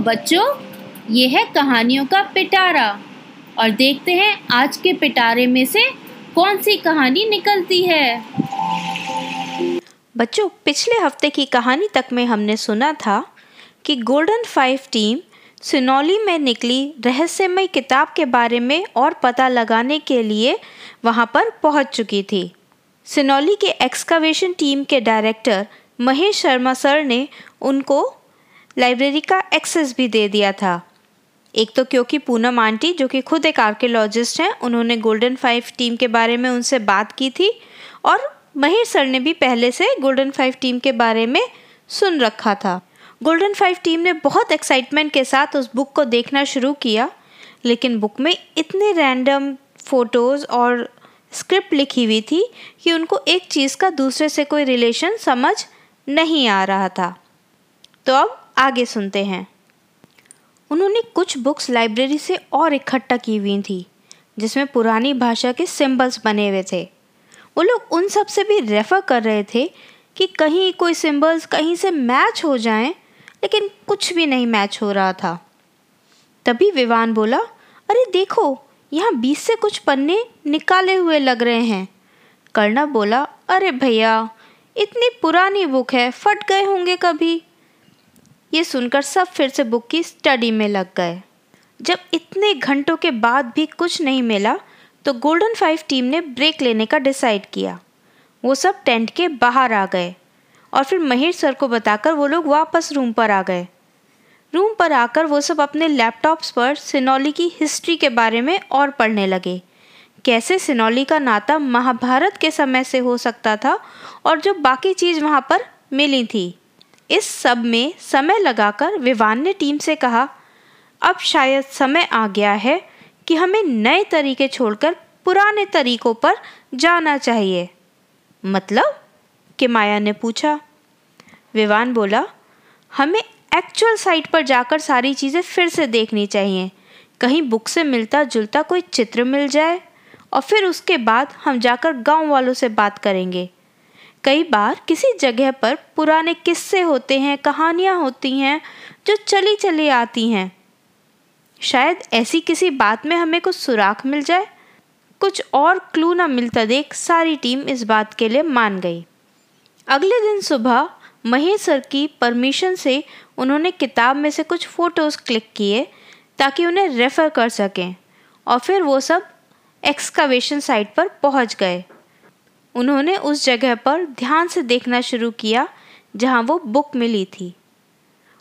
बच्चों, ये है कहानियों का पिटारा। और देखते हैं आज के पिटारे में से कौन सी कहानी निकलती है। बच्चों, पिछले हफ़्ते की कहानी तक में हमने सुना था कि गोल्डन फाइव टीम सिनौली में निकली रहस्यमय किताब के बारे में और पता लगाने के लिए वहाँ पर पहुँच चुकी थी। सिनौली के एक्सकावेशन टीम के डायरेक्टर महेश शर्मा सर ने उनको लाइब्रेरी का एक्सेस भी दे दिया था। एक तो क्योंकि पूनम आंटी, जो कि खुद एक आर्कियोलॉजिस्ट हैं, उन्होंने गोल्डन फाइव टीम के बारे में उनसे बात की थी और महेश सर ने भी पहले से गोल्डन फाइव टीम के बारे में सुन रखा था। गोल्डन फाइव टीम ने बहुत एक्साइटमेंट के साथ उस बुक को देखना शुरू किया, लेकिन बुक में इतने रैंडम फ़ोटोज़ और स्क्रिप्ट लिखी हुई थी कि उनको एक चीज़ का दूसरे से कोई रिलेशन समझ नहीं आ रहा था। तो अब आगे सुनते हैं। उन्होंने कुछ बुक्स लाइब्रेरी से और इकट्ठा की हुई थी, जिसमें पुरानी भाषा के सिंबल्स बने हुए थे। वो लोग उन सबसे भी रेफ़र कर रहे थे कि कहीं कोई सिंबल्स कहीं से मैच हो जाएँ, लेकिन कुछ भी नहीं मैच हो रहा था। तभी विवान बोला, अरे देखो, यहाँ बीस से कुछ पन्ने निकाले हुए लग रहे हैं। कर्णा बोला, अरे भैया, इतनी पुरानी बुक है, फट गए होंगे कभी। ये सुनकर सब फिर से बुक की स्टडी में लग गए। जब इतने घंटों के बाद भी कुछ नहीं मिला तो गोल्डन फाइव टीम ने ब्रेक लेने का डिसाइड किया। वो सब टेंट के बाहर आ गए और फिर महेश सर को बताकर वो लोग वापस रूम पर आ गए। रूम पर आकर वो सब अपने लैपटॉप्स पर सिनौली की हिस्ट्री के बारे में और पढ़ने लगे। कैसे सिनौली का नाता महाभारत के समय से हो सकता था और जो बाकी चीज़ वहाँ पर मिली थी। इस सब में समय लगाकर विवान ने टीम से कहा, अब शायद समय आ गया है कि हमें नए तरीके छोड़कर पुराने तरीकों पर जाना चाहिए। मतलब? कि माया ने पूछा। विवान बोला, हमें एक्चुअल साइट पर जाकर सारी चीज़ें फिर से देखनी चाहिए। कहीं बुक से मिलता जुलता कोई चित्र मिल जाए और फिर उसके बाद हम जाकर गाँव वालों से बात करेंगे। कई बार किसी जगह पर पुराने किस्से होते हैं, कहानियाँ होती हैं, जो चली चली आती हैं। शायद ऐसी किसी बात में हमें कुछ सुराख मिल जाए? कुछ और क्लू ना मिलता देख सारी टीम इस बात के लिए मान गई। अगले दिन सुबह, महेश सर की परमिशन से उन्होंने किताब में से कुछ फ़ोटोज़ क्लिक किए ताकि उन्हें रेफ़र कर सकें और फिर वो सब एक्सकवेशन साइट पर पहुँच गए। उन्होंने उस जगह पर ध्यान से देखना शुरू किया, जहाँ वो बुक मिली थी।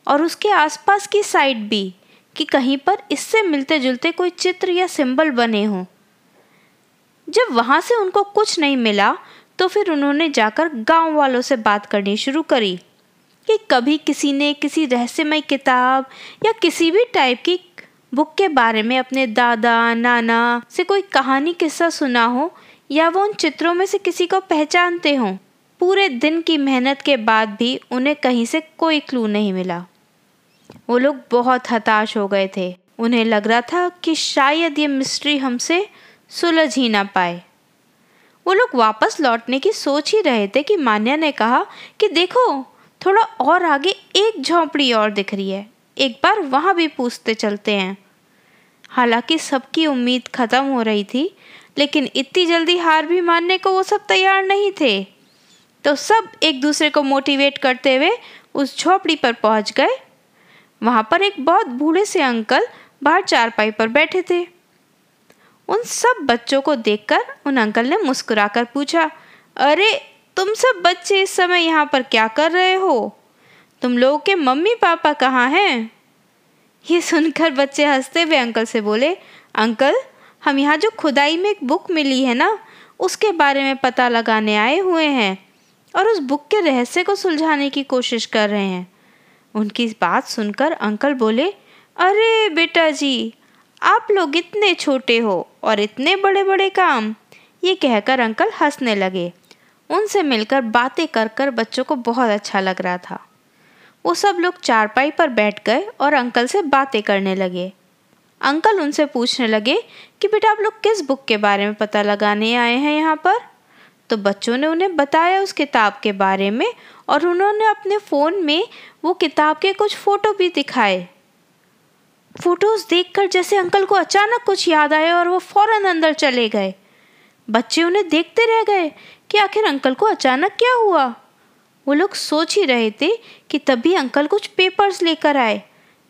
और उसके आसपास की साइड भी, कि कहीं पर इससे मिलते जुलते कोई चित्र या सिंबल बने हों। जब वहाँ से उनको कुछ नहीं मिला तो फिर उन्होंने जाकर गाँव वालों से बात करनी शुरू करी, कि कभी किसी ने किसी रहस्यमय किताब या किसी भी टाइप की बुक के बारे में अपने दादा, नाना से कोई कहानी किस्सा सुना हो या वो उन चित्रों में से किसी को पहचानते हों। पूरे दिन की मेहनत के बाद भी उन्हें कहीं से कोई क्लू नहीं मिला। वो लोग बहुत हताश हो गए थे। उन्हें लग रहा था कि शायद ये मिस्ट्री हमसे सुलझ ही ना पाए। वो लोग वापस लौटने की सोच ही रहे थे कि मान्या ने कहा कि देखो, थोड़ा और आगे एक झोंपड़ी और दिख रही है। एक बार वहाँ भी पूछते चलते हैं। हालाँकि सबकी उम्मीद ख़त्म हो रही थी लेकिन इतनी जल्दी हार भी मानने को वो सब तैयार नहीं थे। तो सब एक दूसरे को मोटिवेट करते हुए उस झोपड़ी पर पहुँच गए। वहाँ पर एक बहुत बूढ़े से अंकल बाहर चारपाई पर बैठे थे। उन सब बच्चों को देखकर उन अंकल ने मुस्कुराकर पूछा, अरे, तुम सब बच्चे इस समय यहाँ पर क्या कर रहे हो? तुम लोगों के मम्मी पापा कहाँ हैं? ये सुनकर बच्चे हँसते हुए अंकल से बोले, अंकल हम यहाँ जो खुदाई में एक बुक मिली है ना, उसके बारे में पता लगाने आए हुए हैं और उस बुक के रहस्य को सुलझाने की कोशिश कर रहे हैं। उनकी बात सुनकर अंकल बोले, अरे बेटा जी, आप लोग इतने छोटे हो और इतने बड़े बड़े काम। ये कहकर अंकल हंसने लगे। उनसे मिलकर बातें कर कर बच्चों को बहुत अच्छा लग रहा था। वो सब लोग चारपाई पर बैठ गए और अंकल से बातें करने लगे। अंकल उनसे पूछने लगे कि बेटा आप लोग किस बुक के बारे में पता लगाने आए हैं यहाँ पर? तो बच्चों ने उन्हें बताया उस किताब के बारे में और उन्होंने अपने फ़ोन में वो किताब के कुछ फ़ोटो भी दिखाए। फ़ोटोज़ देखकर जैसे अंकल को अचानक कुछ याद आया और वो फ़ौरन अंदर चले गए। बच्चे उन्हें देखते रह गए कि आखिर अंकल को अचानक क्या हुआ? वो लोग सोच ही रहे थे कि तभी अंकल कुछ पेपर्स लेकर आए।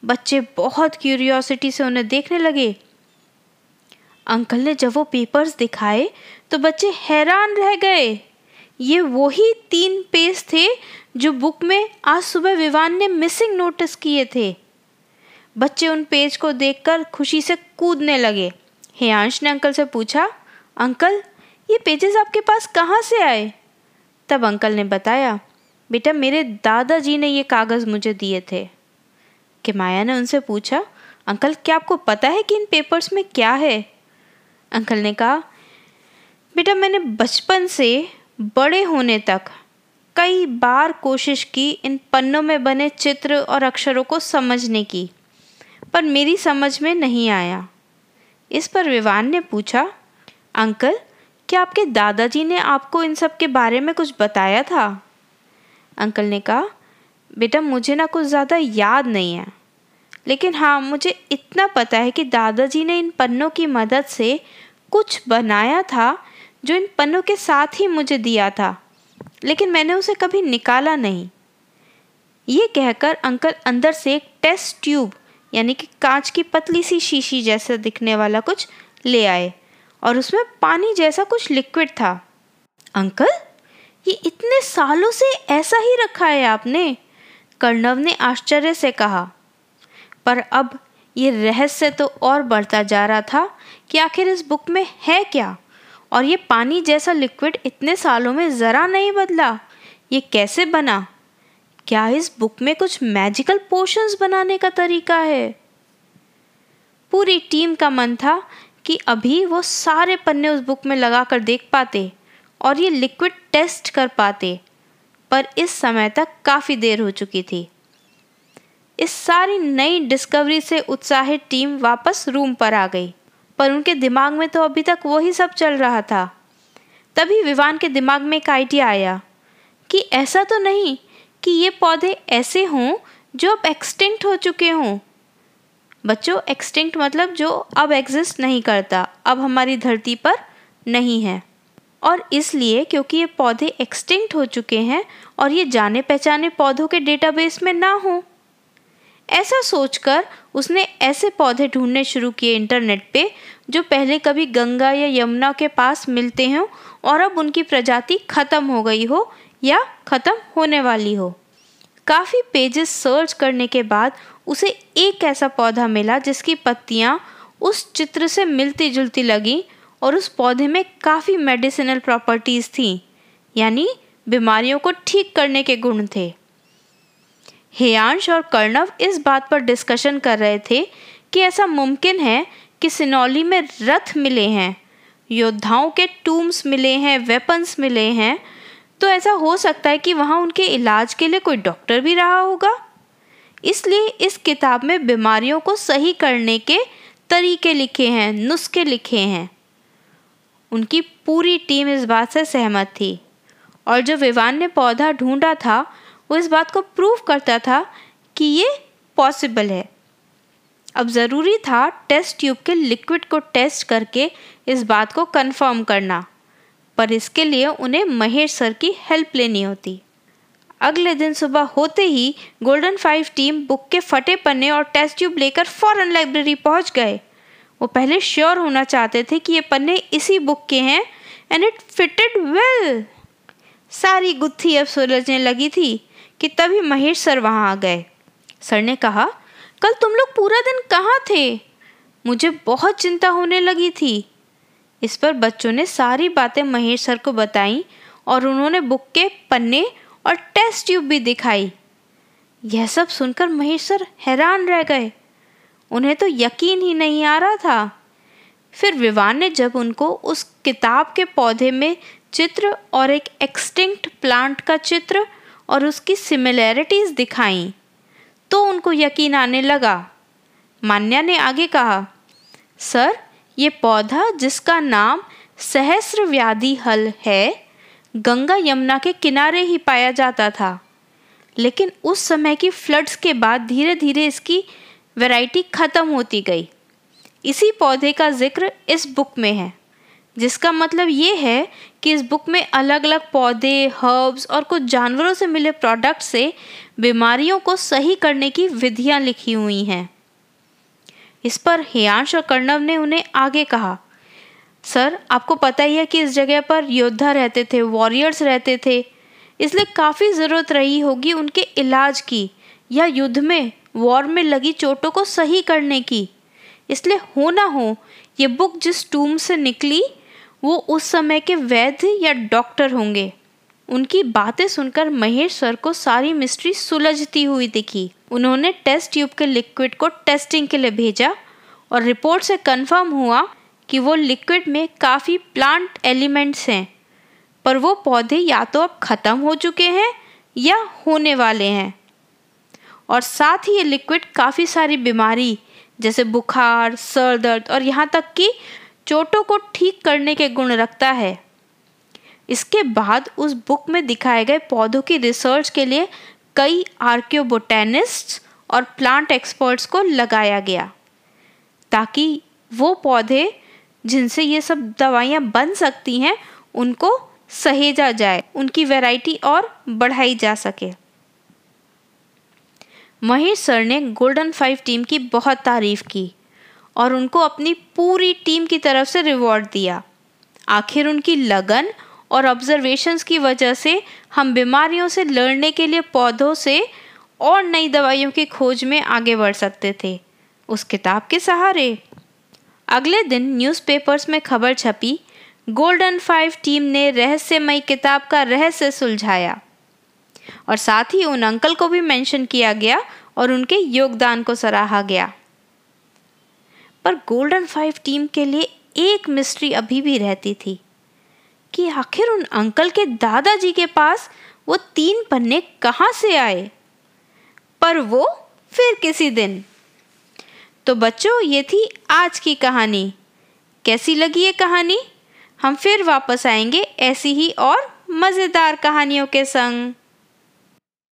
बच्चे बहुत क्यूरियोसिटी से उन्हें देखने लगे। अंकल ने जब वो पेपर्स दिखाए तो बच्चे हैरान रह गए। ये वही तीन पेज थे जो बुक में आज सुबह विवान ने मिसिंग नोटिस किए थे। बच्चे उन पेज को देखकर खुशी से कूदने लगे। हेयांश ने अंकल से पूछा, अंकल, ये पेजेस आपके पास कहाँ से आए? तब अंकल ने बताया, बेटा, मेरे दादाजी ने ये कागज़ मुझे दिए थे। कि माया ने उनसे पूछा, अंकल, क्या आपको पता है कि इन पेपर्स में क्या है? अंकल ने कहा, बेटा, मैंने बचपन से बड़े होने तक कई बार कोशिश की इन पन्नों में बने चित्र और अक्षरों को समझने की, पर मेरी समझ में नहीं आया। इस पर विवान ने पूछा, अंकल, क्या आपके दादाजी ने आपको इन सब के बारे में कुछ बताया था? अंकल ने कहा बेटा, मुझे ना कुछ ज़्यादा याद नहीं है। लेकिन हाँ मुझे इतना पता है कि दादाजी ने इन पन्नों की मदद से कुछ बनाया था, जो इन पन्नों के साथ ही मुझे दिया था। लेकिन मैंने उसे कभी निकाला नहीं। ये कहकर अंकल अंदर से एक टेस्ट ट्यूब, यानी कि कांच की पतली सी शीशी जैसा दिखने वाला कुछ ले आए, और उसमें पानी जैसा कुछ लिक्विड था। अंकल, ये इतने सालों से ऐसा ही रखा है आपने? कर्णव ने आश्चर्य से कहा, पर अब ये रहस्य तो और बढ़ता जा रहा था कि आखिर इस बुक में है क्या? और ये पानी जैसा लिक्विड इतने सालों में ज़रा नहीं बदला। ये कैसे बना? क्या इस बुक में कुछ मैजिकल पोशंस बनाने का तरीका है? पूरी टीम का मन था कि अभी वो सारे पन्ने उस बुक में लगा कर देख पाते और ये लिक्विड टेस्ट कर पाते। पर इस समय तक काफ़ी देर हो चुकी थी। इस सारी नई डिस्कवरी से उत्साहित टीम वापस रूम पर आ गई, पर उनके दिमाग में तो अभी तक वही सब चल रहा था। तभी विवान के दिमाग में एक आइडिया आया कि ऐसा तो नहीं कि ये पौधे ऐसे हों जो अब एक्सटिंक्ट हो चुके हों। बच्चों एक्सटिंक्ट मतलब जो अब एग्जिस्ट नहीं करता, अब हमारी धरती पर नहीं है। और इसलिए क्योंकि ये पौधे एक्सटिंक्ट हो चुके हैं और ये जाने पहचाने पौधों के डेटाबेस में ना हो। ऐसा सोचकर उसने ऐसे पौधे ढूँढने शुरू किए इंटरनेट पे, जो पहले कभी गंगा या यमुना के पास मिलते हों और अब उनकी प्रजाति ख़त्म हो गई हो या ख़त्म होने वाली हो। काफ़ी पेजेस सर्च करने के बाद उसे एक ऐसा पौधा मिला जिसकी पत्तियाँ उस चित्र से मिलती जुलती लगी और उस पौधे में काफ़ी मेडिसिनल प्रॉपर्टीज़ थी, यानी बीमारियों को ठीक करने के गुण थे। हेयांश और कर्णव इस बात पर डिस्कशन कर रहे थे कि ऐसा मुमकिन है कि सिनौली में रथ मिले हैं, योद्धाओं के टूम्स मिले हैं वेपन्स मिले हैं तो ऐसा हो सकता है कि वहाँ उनके इलाज के लिए कोई डॉक्टर भी रहा होगा। इसलिए इस किताब में बीमारियों को सही करने के तरीके लिखे हैं, नुस्खे लिखे हैं। उनकी पूरी टीम इस बात से सहमत थी। और जो विवान ने पौधा ढूंढा था, वो इस बात को प्रूव करता था कि ये पॉसिबल है। अब ज़रूरी था टेस्ट ट्यूब के लिक्विड को टेस्ट करके इस बात को कंफर्म करना, पर इसके लिए उन्हें महेश सर की हेल्प लेनी होती। अगले दिन सुबह होते ही गोल्डन फाइव टीम बुक के फटे पन्ने और टेस्ट ट्यूब लेकर फ़ौरन लाइब्रेरी पहुँच गए। वो पहले श्योर होना चाहते थे कि ये पन्ने इसी बुक के हैं एंड इट फिटेड वेल सारी गुत्थी अब सुलझने लगी थी कि तभी महेश सर वहाँ आ गए। सर ने कहा, कल तुम लोग पूरा दिन कहाँ थे? मुझे बहुत चिंता होने लगी थी। इस पर बच्चों ने सारी बातें महेश सर को बताई और उन्होंने बुक के पन्ने और टेस्ट ट्यूब भी दिखाई। यह सब सुनकर महेश सर हैरान रह गए। उन्हें तो यकीन ही नहीं आ रहा था। फिर विवान ने जब उनको उस किताब के पौधे में चित्र और एक एक्सटिंक्ट प्लांट का चित्र और उसकी सिमिलैरिटीज़ दिखाई तो उनको यकीन आने लगा। मान्या ने आगे कहा, सर, ये पौधा जिसका नाम सहस्र व्याधि हल है, गंगा यमुना के किनारे ही पाया जाता था। लेकिन उस समय की फ्लड्स के बाद धीरे धीरे इसकी वैरायटी ख़त्म होती गई। इसी पौधे का ज़िक्र इस बुक में है, जिसका मतलब ये है कि इस बुक में अलग अलग पौधे, हर्ब्स और कुछ जानवरों से मिले प्रोडक्ट से बीमारियों को सही करने की विधियाँ लिखी हुई हैं। इस पर हियांश और कर्णव ने उन्हें आगे कहा, सर, आपको पता ही है कि इस जगह पर योद्धा रहते थे वॉरियर्स रहते थे, इसलिए काफ़ी ज़रूरत रही होगी उनके इलाज की या युद्ध में वॉर में लगी चोटों को सही करने की। इसलिए हो ना हो, ये बुक जिस टूम से निकली, वो उस समय के वैद्य या डॉक्टर होंगे। उनकी बातें सुनकर महेश सर को सारी मिस्ट्री सुलझती हुई दिखी। उन्होंने टेस्ट ट्यूब के लिक्विड को टेस्टिंग के लिए भेजा और रिपोर्ट से कंफर्म हुआ कि वो लिक्विड में काफ़ी प्लांट एलिमेंट्स हैं, पर वो पौधे या तो अब ख़त्म हो चुके हैं या होने वाले हैं। और साथ ही ये लिक्विड काफ़ी सारी बीमारी, जैसे बुखार, सर दर्द और यहाँ तक कि चोटों को ठीक करने के गुण रखता है। इसके बाद उस बुक में दिखाए गए पौधों की रिसर्च के लिए कई आर्क्योबोटेनिस्ट और प्लांट एक्सपर्ट्स को लगाया गया, ताकि वो पौधे जिनसे ये सब दवाइयाँ बन सकती हैं, उनको सहेजा जाए, उनकी वैरायटी और बढ़ाई जा सके। महेश सर ने गोल्डन फाइव टीम की बहुत तारीफ़ की और उनको अपनी पूरी टीम की तरफ़ से रिवॉर्ड दिया। आखिर उनकी लगन और ऑब्जर्वेशंस की वजह से हम बीमारियों से लड़ने के लिए पौधों से और नई दवाइयों की खोज में आगे बढ़ सकते थे। उस किताब के सहारे। अगले दिन न्यूज़पेपर्स में खबर छपी। गोल्डन फाइव टीम ने रहस्यमयी किताब का रहस्य सुलझाया। और साथ ही उन अंकल को भी मेंशन किया गया और उनके योगदान को सराहा गया। पर गोल्डन फाइव टीम के लिए एक मिस्ट्री अभी भी रहती थी कि आखिर उन अंकल के दादाजी के पास वो तीन पन्ने कहाँ से आए? पर वो फिर किसी दिन। तो बच्चों, ये थी आज की कहानी। कैसी लगी ये कहानी? हम फिर वापस आएँगे ऐसी ही और मज़ेदार कहानियों के संग।